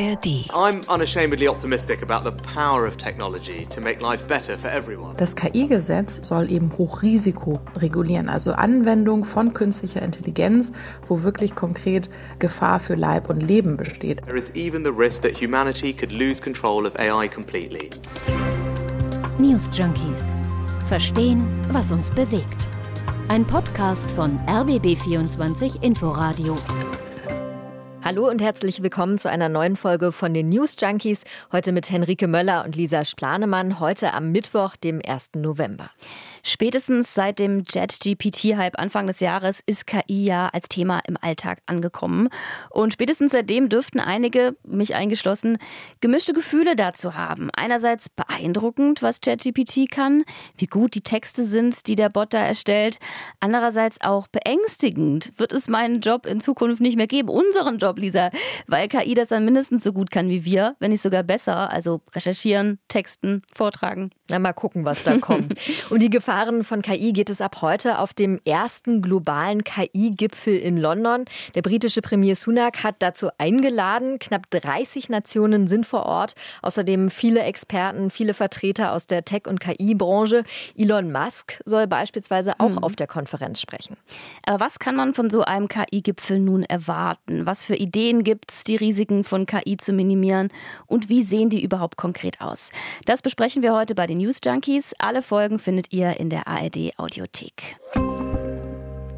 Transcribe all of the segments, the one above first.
ARD. I'm unashamedly optimistic about the power of technology to make life better for everyone. Das KI-Gesetz soll eben Hochrisiko regulieren, also Anwendung von künstlicher Intelligenz, wo wirklich konkret Gefahr für Leib und Leben besteht. There is even the risk that humanity could lose control of AI completely. News Junkies. Verstehen, was uns bewegt. Ein Podcast von RBB24 Inforadio. Hallo und herzlich willkommen zu einer neuen Folge von den News Junkies. Heute mit Henrike Möller und Lisa Splanemann. Heute am Mittwoch, dem 1. November. Spätestens seit dem Jet-GPT-Hype Anfang des Jahres ist KI ja als Thema im Alltag angekommen. Und spätestens seitdem dürften einige, mich eingeschlossen, gemischte Gefühle dazu haben. Einerseits beeindruckend, was ChatGPT kann, wie gut die Texte sind, die der Bot da erstellt. Andererseits auch beängstigend. Wird es meinen Job in Zukunft nicht mehr geben? Unseren Job, Lisa. Weil KI das dann mindestens so gut kann wie wir, wenn nicht sogar besser. Also recherchieren, texten, vortragen. Na, mal gucken, was da kommt. Und die Gefahren von KI geht es ab heute auf dem ersten globalen KI-Gipfel in London. Der britische Premier Sunak hat dazu eingeladen. Knapp 30 Nationen sind vor Ort. Außerdem viele Experten, viele Vertreter aus der Tech- und KI-Branche. Elon Musk soll beispielsweise auch mhm. auf der Konferenz sprechen. Aber was kann man von so einem KI-Gipfel nun erwarten? Was für Ideen gibt es, die Risiken von KI zu minimieren? Und wie sehen die überhaupt konkret aus? Das besprechen wir heute bei den News Junkies. Alle Folgen findet ihr in der ARD Audiothek.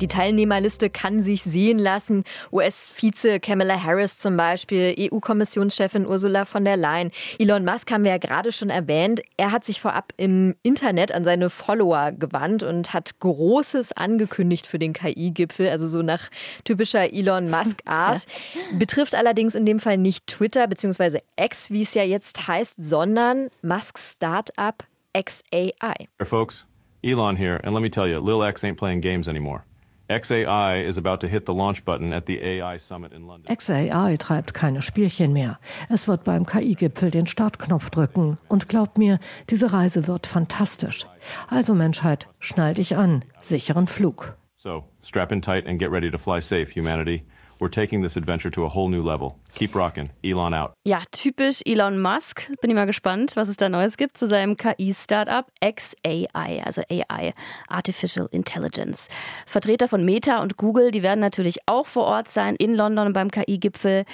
Die Teilnehmerliste kann sich sehen lassen. US-Vize Kamala Harris zum Beispiel, EU-Kommissionschefin Ursula von der Leyen. Elon Musk haben wir ja gerade schon erwähnt. Er hat sich vorab im Internet an seine Follower gewandt und hat Großes angekündigt für den KI-Gipfel, also so nach typischer Elon Musk-Art. Betrifft allerdings in dem Fall nicht Twitter bzw. X, wie es ja jetzt heißt, sondern Musks Startup XAI. Hey folks, Elon here, and let me tell you, Lil X ain't playing games anymore. XAI is about to hit the launch button at the AI Summit in London. XAI treibt keine Spielchen mehr. Es wird beim KI-Gipfel den Startknopf drücken. Und glaubt mir, diese Reise wird fantastisch. Also Menschheit, schnall dich an. Sicheren Flug. So, strap in tight and get ready to fly safe, humanity. We're taking this adventure to a whole new level. Keep rocking. Elon out. Ja, typisch Elon Musk. Bin ich mal gespannt, was es da Neues gibt zu seinem KI-Startup XAI, also AI, Artificial Intelligence. Vertreter von Meta und Google, die werden natürlich auch vor Ort sein in London beim KI-Gipfel.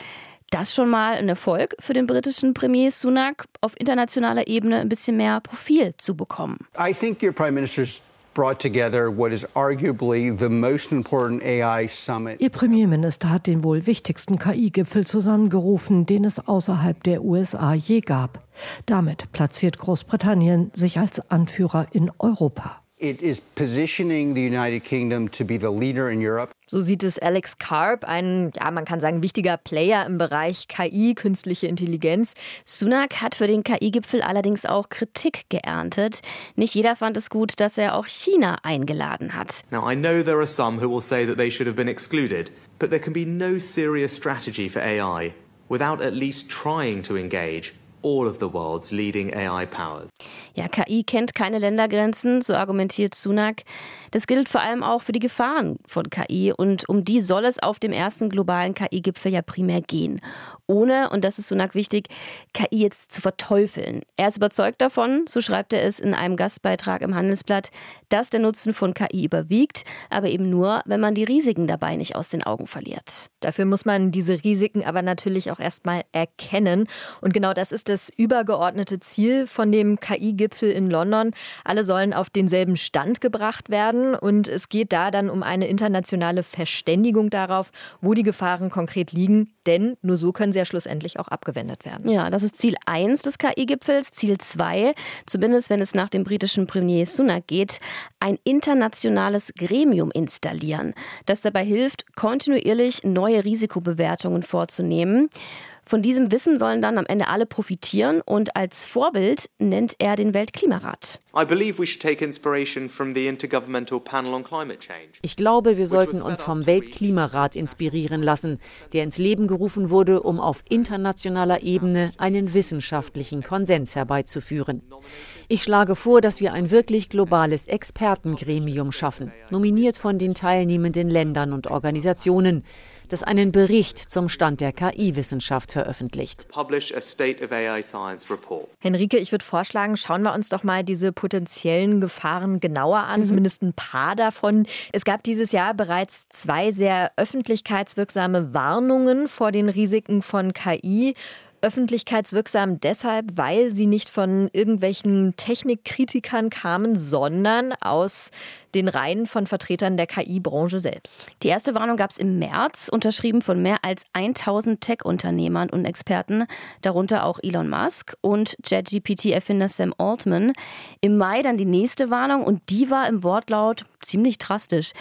Das schon mal ein Erfolg für den britischen Premier Sunak, auf internationaler Ebene ein bisschen mehr Profil zu bekommen. I think your prime minister's brought together what is arguably the most important AI summit. Ihr Premierminister hat den wohl wichtigsten KI-Gipfel zusammengerufen, den es außerhalb der USA je gab. Damit platziert Großbritannien sich als Anführer in Europa. It is positioning the United Kingdom to be the leader in Europe. So sieht es Alex Karp, ein, ja, man kann sagen, wichtiger Player im Bereich KI, künstliche Intelligenz. Sunak hat für den KI-Gipfel allerdings auch Kritik geerntet. Nicht jeder fand es gut, dass er auch China eingeladen hat. Now, I know there are some who will say that they should have been excluded, but there can be no serious strategy for AI without at least trying to engage all of the world's leading AI powers. Ja, KI kennt keine Ländergrenzen, so argumentiert Sunak. Das gilt vor allem auch für die Gefahren von KI und um die soll es auf dem ersten globalen KI-Gipfel ja primär gehen. Ohne, und das ist Sunak wichtig, KI jetzt zu verteufeln. Er ist überzeugt davon, so schreibt er es in einem Gastbeitrag im Handelsblatt, dass der Nutzen von KI überwiegt, aber eben nur, wenn man die Risiken dabei nicht aus den Augen verliert. Dafür muss man diese Risiken aber natürlich auch erstmal erkennen. Und genau das ist das übergeordnete Ziel von dem KI-Gipfel in London. Alle sollen auf denselben Stand gebracht werden. Und es geht da dann um eine internationale Verständigung darauf, wo die Gefahren konkret liegen. Denn nur so können sie ja schlussendlich auch abgewendet werden. Ja, das ist Ziel 1 des KI-Gipfels. Ziel 2, zumindest wenn es nach dem britischen Premier Sunak geht, ein internationales Gremium installieren, das dabei hilft, kontinuierlich neue Risikobewertungen vorzunehmen. Von diesem Wissen sollen dann am Ende alle profitieren und als Vorbild nennt er den Weltklimarat. Ich glaube, wir sollten uns vom Weltklimarat inspirieren lassen, der ins Leben gerufen wurde, um auf internationaler Ebene einen wissenschaftlichen Konsens herbeizuführen. Ich schlage vor, dass wir ein wirklich globales Expertengremium schaffen, nominiert von den teilnehmenden Ländern und Organisationen. Das einen Bericht zum Stand der KI-Wissenschaft veröffentlicht. Henrike, ich würde vorschlagen, schauen wir uns doch mal diese potenziellen Gefahren genauer an, mhm. zumindest ein paar davon. Es gab dieses Jahr bereits zwei sehr öffentlichkeitswirksame Warnungen vor den Risiken von KI öffentlichkeitswirksam deshalb, weil sie nicht von irgendwelchen Technikkritikern kamen, sondern aus den Reihen von Vertretern der KI-Branche selbst. Die erste Warnung gab es im März, unterschrieben von mehr als 1000 Tech-Unternehmern und Experten, darunter auch Elon Musk und JetGPT-Erfinder Sam Altman. Im Mai dann die nächste Warnung und die war im Wortlaut ziemlich drastisch.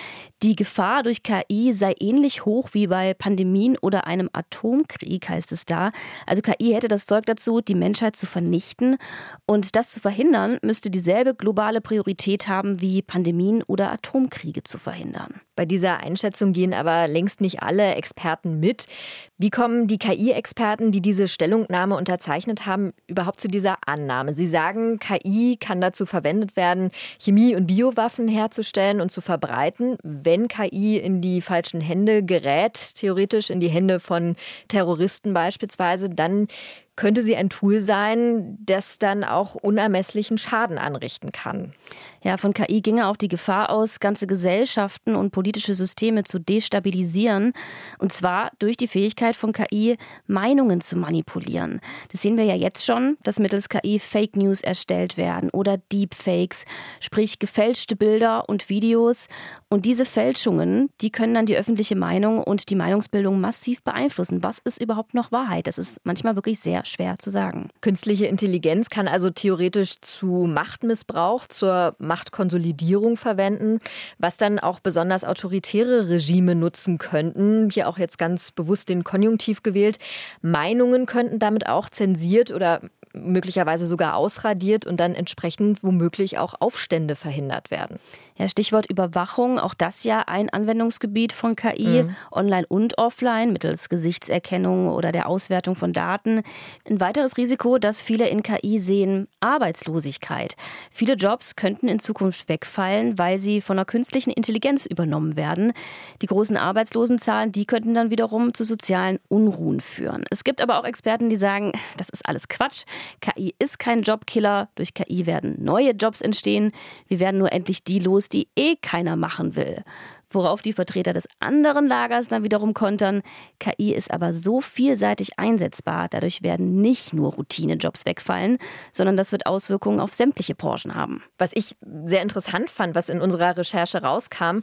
Die Gefahr durch KI sei ähnlich hoch wie bei Pandemien oder einem Atomkrieg, heißt es da. Also KI hätte das Zeug dazu, die Menschheit zu vernichten. Und das zu verhindern, müsste dieselbe globale Priorität haben wie Pandemien oder Atomkriege zu verhindern. Bei dieser Einschätzung gehen aber längst nicht alle Experten mit. Wie kommen die KI-Experten, die diese Stellungnahme unterzeichnet haben, überhaupt zu dieser Annahme? Sie sagen, KI kann dazu verwendet werden, Chemie- und Biowaffen herzustellen und zu verbreiten. Wenn KI in die falschen Hände gerät, theoretisch in die Hände von Terroristen beispielsweise, dann könnte sie ein Tool sein, das dann auch unermesslichen Schaden anrichten kann. Ja, von KI ginge auch die Gefahr aus, ganze Gesellschaften und politische Systeme zu destabilisieren. Und zwar durch die Fähigkeit von KI, Meinungen zu manipulieren. Das sehen wir ja jetzt schon, dass mittels KI Fake News erstellt werden oder Deepfakes, sprich gefälschte Bilder und Videos. Und diese Fälschungen, die können dann die öffentliche Meinung und die Meinungsbildung massiv beeinflussen. Was ist überhaupt noch Wahrheit? Das ist manchmal wirklich sehr schwer zu sagen. Künstliche Intelligenz kann also theoretisch zu Machtmissbrauch, zur Machtkonsolidierung verwenden, was dann auch besonders autoritäre Regime nutzen könnten. Hier auch jetzt ganz bewusst den Konjunktiv gewählt. Meinungen könnten damit auch zensiert oder möglicherweise sogar ausradiert und dann entsprechend womöglich auch Aufstände verhindert werden. Ja, Stichwort Überwachung, auch das ja ein Anwendungsgebiet von KI, mhm. online und offline, mittels Gesichtserkennung oder der Auswertung von Daten. Ein weiteres Risiko, das viele in KI sehen, Arbeitslosigkeit. Viele Jobs könnten in Zukunft wegfallen, weil sie von einer künstlichen Intelligenz übernommen werden. Die großen Arbeitslosenzahlen, die könnten dann wiederum zu sozialen Unruhen führen. Es gibt aber auch Experten, die sagen, das ist alles Quatsch. KI ist kein Jobkiller. Durch KI werden neue Jobs entstehen. Wir werden nur endlich die los, die eh keiner machen will. Worauf die Vertreter des anderen Lagers dann wiederum kontern, KI ist aber so vielseitig einsetzbar, dadurch werden nicht nur Routinejobs wegfallen, sondern das wird Auswirkungen auf sämtliche Branchen haben. Was ich sehr interessant fand, was in unserer Recherche rauskam,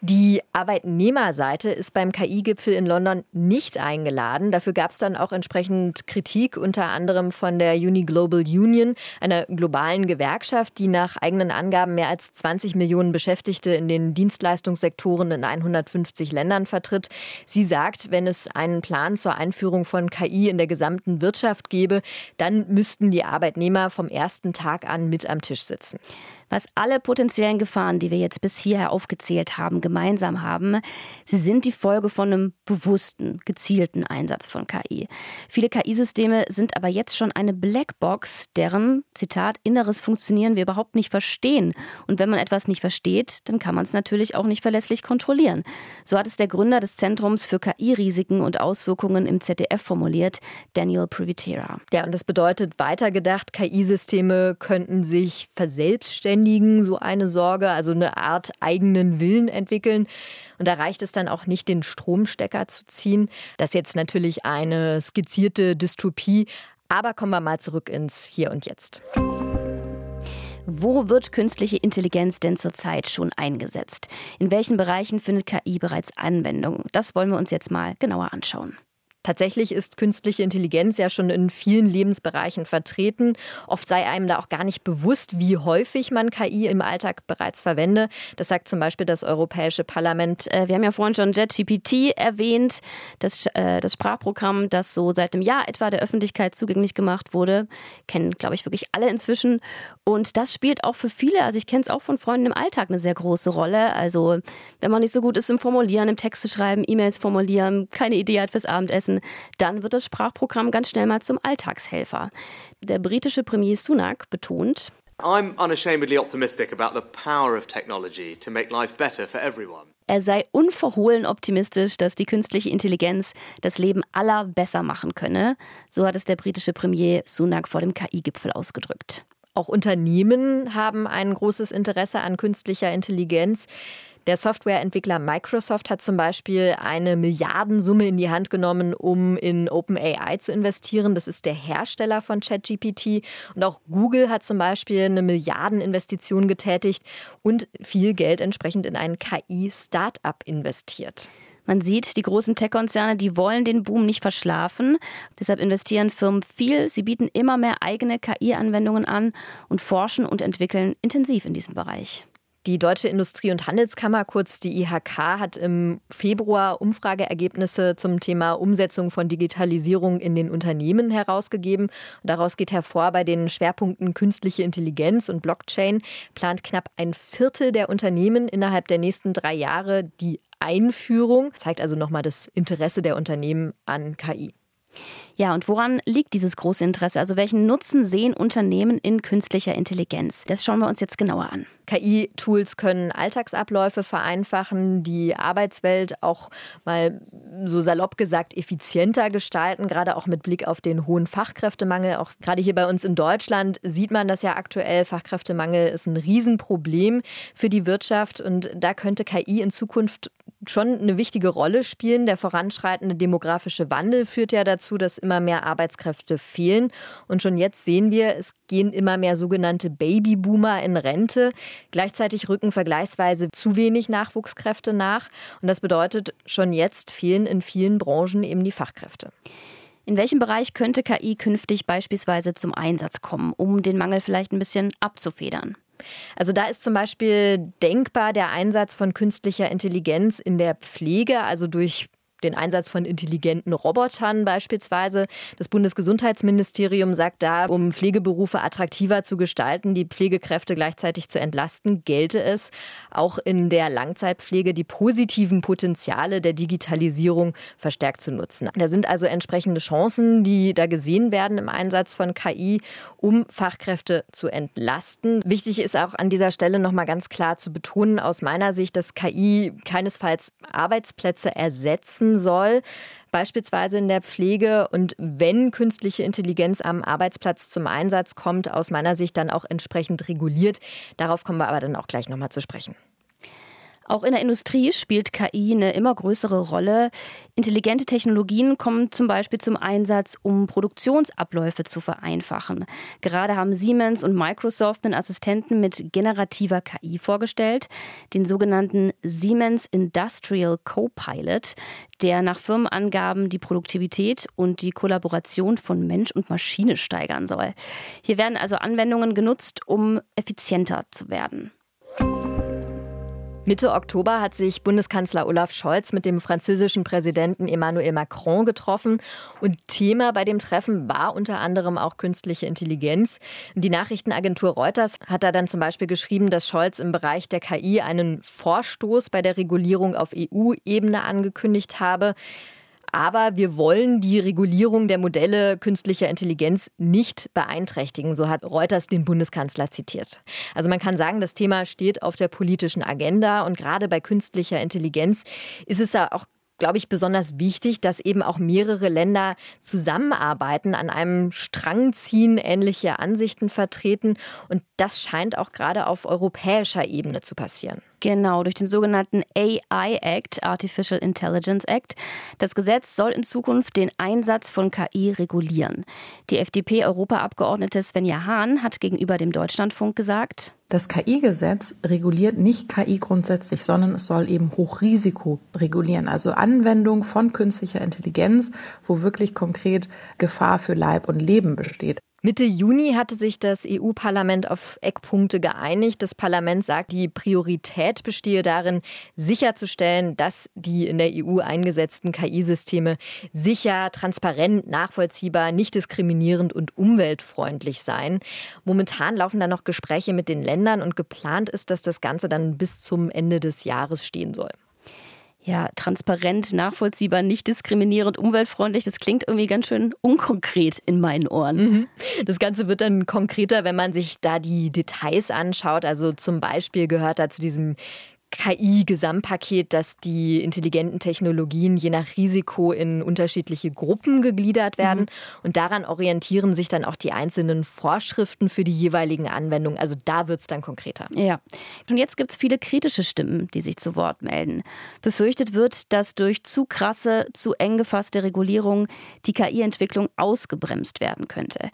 die Arbeitnehmerseite ist beim KI-Gipfel in London nicht eingeladen. Dafür gab es dann auch entsprechend Kritik, unter anderem von der Uni Global Union, einer globalen Gewerkschaft, die nach eigenen Angaben mehr als 20 Millionen Beschäftigte in den Dienstleistungssektoren Agenturen in 150 Ländern vertritt. Sie sagt, wenn es einen Plan zur Einführung von KI in der gesamten Wirtschaft gäbe, dann müssten die Arbeitnehmer vom ersten Tag an mit am Tisch sitzen. Was alle potenziellen Gefahren, die wir jetzt bis hierher aufgezählt haben, gemeinsam haben, sie sind die Folge von einem bewussten, gezielten Einsatz von KI. Viele KI-Systeme sind aber jetzt schon eine Blackbox, deren, Zitat, inneres Funktionieren wir überhaupt nicht verstehen. Und wenn man etwas nicht versteht, dann kann man es natürlich auch nicht verlässlich kontrollieren. So hat es der Gründer des Zentrums für KI-Risiken und Auswirkungen im ZDF formuliert, Daniel Privitera. Ja, und das bedeutet weitergedacht, KI-Systeme könnten sich verselbstständigen so eine Sorge, also eine Art eigenen Willen entwickeln. Und da reicht es dann auch nicht, den Stromstecker zu ziehen. Das ist jetzt natürlich eine skizzierte Dystopie. Aber kommen wir mal zurück ins Hier und Jetzt. Wo wird künstliche Intelligenz denn zurzeit schon eingesetzt? In welchen Bereichen findet KI bereits Anwendung? Das wollen wir uns jetzt mal genauer anschauen. Tatsächlich ist künstliche Intelligenz ja schon in vielen Lebensbereichen vertreten. Oft sei einem da auch gar nicht bewusst, wie häufig man KI im Alltag bereits verwende. Das sagt zum Beispiel das Europäische Parlament. Äh, wir haben ja vorhin schon JetGPT erwähnt, das, äh, das Sprachprogramm, das so seit einem Jahr etwa der Öffentlichkeit zugänglich gemacht wurde. Kennen, glaube ich, wirklich alle inzwischen. Und das spielt auch für viele, also ich kenne es auch von Freunden im Alltag, eine sehr große Rolle. Also wenn man nicht so gut ist im Formulieren, im Texte schreiben, E-Mails formulieren, keine Idee hat fürs Abendessen, dann wird das Sprachprogramm ganz schnell mal zum Alltagshelfer. Der britische Premier Sunak betont, I'm unashamedly optimistic about the power of technology to make life better for everyone. Er sei unverhohlen optimistisch, dass die künstliche Intelligenz das Leben aller besser machen könne. So hat es der britische Premier Sunak vor dem KI-Gipfel ausgedrückt. Auch Unternehmen haben ein großes Interesse an künstlicher Intelligenz. Der Softwareentwickler Microsoft hat zum Beispiel eine Milliardensumme in die Hand genommen, um in OpenAI zu investieren. Das ist der Hersteller von ChatGPT. Und auch Google hat zum Beispiel eine Milliardeninvestition getätigt und viel Geld entsprechend in ein KI-Startup investiert. Man sieht, die großen Tech-Konzerne, die wollen den Boom nicht verschlafen. Deshalb investieren Firmen viel. Sie bieten immer mehr eigene KI-Anwendungen an und forschen und entwickeln intensiv in diesem Bereich. Die Deutsche Industrie- und Handelskammer, kurz die IHK, hat im Februar Umfrageergebnisse zum Thema Umsetzung von Digitalisierung in den Unternehmen herausgegeben. Und daraus geht hervor, bei den Schwerpunkten künstliche Intelligenz und Blockchain plant knapp ein Viertel der Unternehmen innerhalb der nächsten drei Jahre die Einführung. Zeigt also nochmal das Interesse der Unternehmen an KI. Ja, und woran liegt dieses große Interesse? Also welchen Nutzen sehen Unternehmen in künstlicher Intelligenz? Das schauen wir uns jetzt genauer an. KI-Tools können Alltagsabläufe vereinfachen, die Arbeitswelt auch mal so salopp gesagt effizienter gestalten, gerade auch mit Blick auf den hohen Fachkräftemangel. Auch gerade hier bei uns in Deutschland sieht man das ja aktuell. Fachkräftemangel ist ein Riesenproblem für die Wirtschaft und da könnte KI in Zukunft schon eine wichtige Rolle spielen. Der voranschreitende demografische Wandel führt ja dazu, dass immer mehr Arbeitskräfte fehlen. Und schon jetzt sehen wir, es gehen immer mehr sogenannte Babyboomer in Rente. Gleichzeitig rücken vergleichsweise zu wenig Nachwuchskräfte nach. Und das bedeutet, schon jetzt fehlen in vielen Branchen eben die Fachkräfte. In welchem Bereich könnte KI künftig beispielsweise zum Einsatz kommen, um den Mangel vielleicht ein bisschen abzufedern? Also da ist zum Beispiel denkbar der Einsatz von künstlicher Intelligenz in der Pflege, also durch den Einsatz von intelligenten Robotern beispielsweise. Das Bundesgesundheitsministerium sagt da, um Pflegeberufe attraktiver zu gestalten, die Pflegekräfte gleichzeitig zu entlasten, gelte es, auch in der Langzeitpflege die positiven Potenziale der Digitalisierung verstärkt zu nutzen. Da sind also entsprechende Chancen, die da gesehen werden im Einsatz von KI, um Fachkräfte zu entlasten. Wichtig ist auch an dieser Stelle nochmal ganz klar zu betonen, aus meiner Sicht, dass KI keinesfalls Arbeitsplätze ersetzen soll, beispielsweise in der Pflege. Und wenn künstliche Intelligenz am Arbeitsplatz zum Einsatz kommt, aus meiner Sicht dann auch entsprechend reguliert. Darauf kommen wir aber dann auch gleich nochmal zu sprechen. Auch in der Industrie spielt KI eine immer größere Rolle. Intelligente Technologien kommen zum Beispiel zum Einsatz, um Produktionsabläufe zu vereinfachen. Gerade haben Siemens und Microsoft einen Assistenten mit generativer KI vorgestellt, den sogenannten Siemens Industrial Copilot, der nach Firmenangaben die Produktivität und die Kollaboration von Mensch und Maschine steigern soll. Hier werden also Anwendungen genutzt, um effizienter zu werden. Mitte Oktober hat sich Bundeskanzler Olaf Scholz mit dem französischen Präsidenten Emmanuel Macron getroffen. Und Thema bei dem Treffen war unter anderem auch künstliche Intelligenz. Die Nachrichtenagentur Reuters hat da dann zum Beispiel geschrieben, dass Scholz im Bereich der KI einen Vorstoß bei der Regulierung auf EU-Ebene angekündigt habe. Aber wir wollen die Regulierung der Modelle künstlicher Intelligenz nicht beeinträchtigen, so hat Reuters den Bundeskanzler zitiert. Also man kann sagen, das Thema steht auf der politischen Agenda und gerade bei künstlicher Intelligenz ist es ja auch glaube ich, besonders wichtig, dass eben auch mehrere Länder zusammenarbeiten, an einem Strang ziehen, ähnliche Ansichten vertreten. Und das scheint auch gerade auf europäischer Ebene zu passieren. Genau, durch den sogenannten AI Act, Artificial Intelligence Act. Das Gesetz soll in Zukunft den Einsatz von KI regulieren. Die FDP-Europaabgeordnete Svenja Hahn hat gegenüber dem Deutschlandfunk gesagt, das KI-Gesetz reguliert nicht KI grundsätzlich, sondern es soll eben Hochrisiko regulieren, also Anwendung von künstlicher Intelligenz, wo wirklich konkret Gefahr für Leib und Leben besteht. Mitte Juni hatte sich das EU-Parlament auf Eckpunkte geeinigt. Das Parlament sagt, die Priorität bestehe darin, sicherzustellen, dass die in der EU eingesetzten KI-Systeme sicher, transparent, nachvollziehbar, nicht diskriminierend und umweltfreundlich seien. Momentan laufen da noch Gespräche mit den Ländern und geplant ist, dass das Ganze dann bis zum Ende des Jahres stehen soll ja, transparent, nachvollziehbar, nicht diskriminierend, umweltfreundlich. Das klingt irgendwie ganz schön unkonkret in meinen Ohren. Mhm. Das Ganze wird dann konkreter, wenn man sich da die Details anschaut. Also zum Beispiel gehört da zu diesem KI-Gesamtpaket, dass die intelligenten Technologien je nach Risiko in unterschiedliche Gruppen gegliedert werden. Mhm. Und daran orientieren sich dann auch die einzelnen Vorschriften für die jeweiligen Anwendungen. Also da wird es dann konkreter. Ja. Und jetzt gibt es viele kritische Stimmen, die sich zu Wort melden. Befürchtet wird, dass durch zu krasse, zu eng gefasste Regulierung die KI-Entwicklung ausgebremst werden könnte.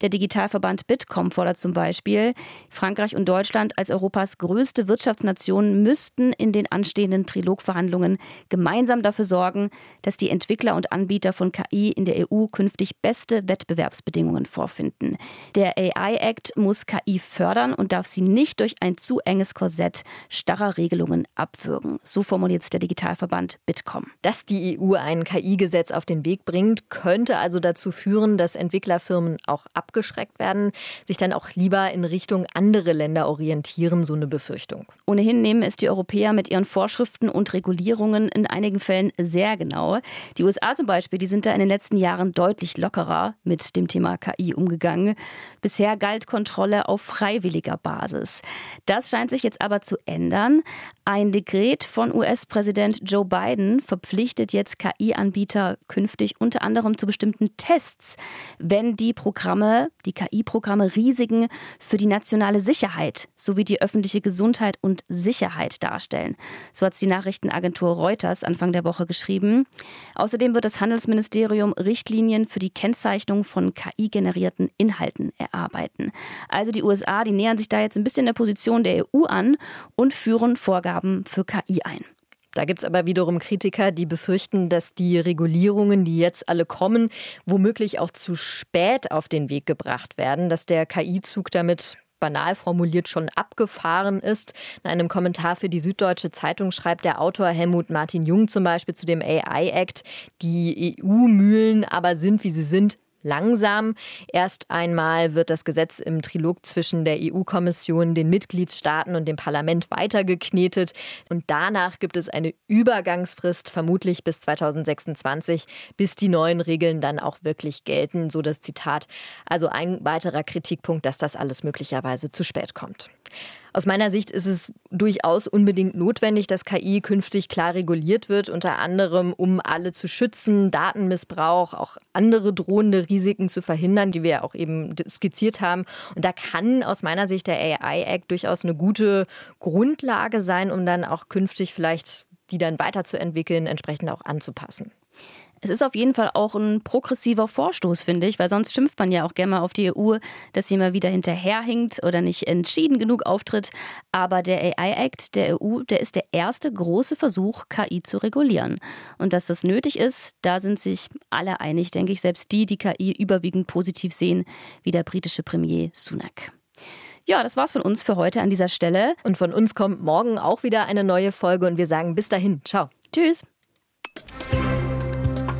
Der Digitalverband Bitkom fordert zum Beispiel, Frankreich und Deutschland als Europas größte Wirtschaftsnationen müssten in den anstehenden Trilogverhandlungen gemeinsam dafür sorgen, dass die Entwickler und Anbieter von KI in der EU künftig beste Wettbewerbsbedingungen vorfinden. Der AI Act muss KI fördern und darf sie nicht durch ein zu enges Korsett starrer Regelungen abwürgen. So formuliert es der Digitalverband Bitkom. Dass die EU ein KI-Gesetz auf den Weg bringt, könnte also dazu führen, dass Entwicklerfirmen auch ab abgeschreckt werden, sich dann auch lieber in Richtung andere Länder orientieren, so eine Befürchtung. Ohnehin nehmen es die Europäer mit ihren Vorschriften und Regulierungen in einigen Fällen sehr genau. Die USA zum Beispiel, die sind da in den letzten Jahren deutlich lockerer mit dem Thema KI umgegangen. Bisher galt Kontrolle auf freiwilliger Basis. Das scheint sich jetzt aber zu ändern. Ein Dekret von US-Präsident Joe Biden verpflichtet jetzt KI-Anbieter künftig unter anderem zu bestimmten Tests, wenn die Programme die KI-Programme Risiken für die nationale Sicherheit sowie die öffentliche Gesundheit und Sicherheit darstellen. So hat es die Nachrichtenagentur Reuters Anfang der Woche geschrieben. Außerdem wird das Handelsministerium Richtlinien für die Kennzeichnung von KI-generierten Inhalten erarbeiten. Also die USA, die nähern sich da jetzt ein bisschen der Position der EU an und führen Vorgaben für KI ein. Da gibt es aber wiederum Kritiker, die befürchten, dass die Regulierungen, die jetzt alle kommen, womöglich auch zu spät auf den Weg gebracht werden, dass der KI-Zug damit banal formuliert schon abgefahren ist. In einem Kommentar für die Süddeutsche Zeitung schreibt der Autor Helmut Martin Jung zum Beispiel zu dem AI-Act, die EU-Mühlen aber sind, wie sie sind, langsam. Erst einmal wird das Gesetz im Trilog zwischen der EU-Kommission, den Mitgliedstaaten und dem Parlament weitergeknetet. Und danach gibt es eine Übergangsfrist, vermutlich bis 2026, bis die neuen Regeln dann auch wirklich gelten. So das Zitat. Also ein weiterer Kritikpunkt, dass das alles möglicherweise zu spät kommt. Aus meiner Sicht ist es durchaus unbedingt notwendig, dass KI künftig klar reguliert wird, unter anderem um alle zu schützen, Datenmissbrauch, auch andere drohende Risiken zu verhindern, die wir auch eben skizziert haben. Und da kann aus meiner Sicht der AI Act durchaus eine gute Grundlage sein, um dann auch künftig vielleicht die dann weiterzuentwickeln, entsprechend auch anzupassen. Es ist auf jeden Fall auch ein progressiver Vorstoß, finde ich, weil sonst schimpft man ja auch gerne mal auf die EU, dass sie immer wieder hinterherhinkt oder nicht entschieden genug auftritt. Aber der AI-Act der EU, der ist der erste große Versuch, KI zu regulieren. Und dass das nötig ist, da sind sich alle einig, denke ich, selbst die, die KI überwiegend positiv sehen, wie der britische Premier Sunak. Ja, das war's von uns für heute an dieser Stelle. Und von uns kommt morgen auch wieder eine neue Folge und wir sagen bis dahin. Ciao. Tschüss.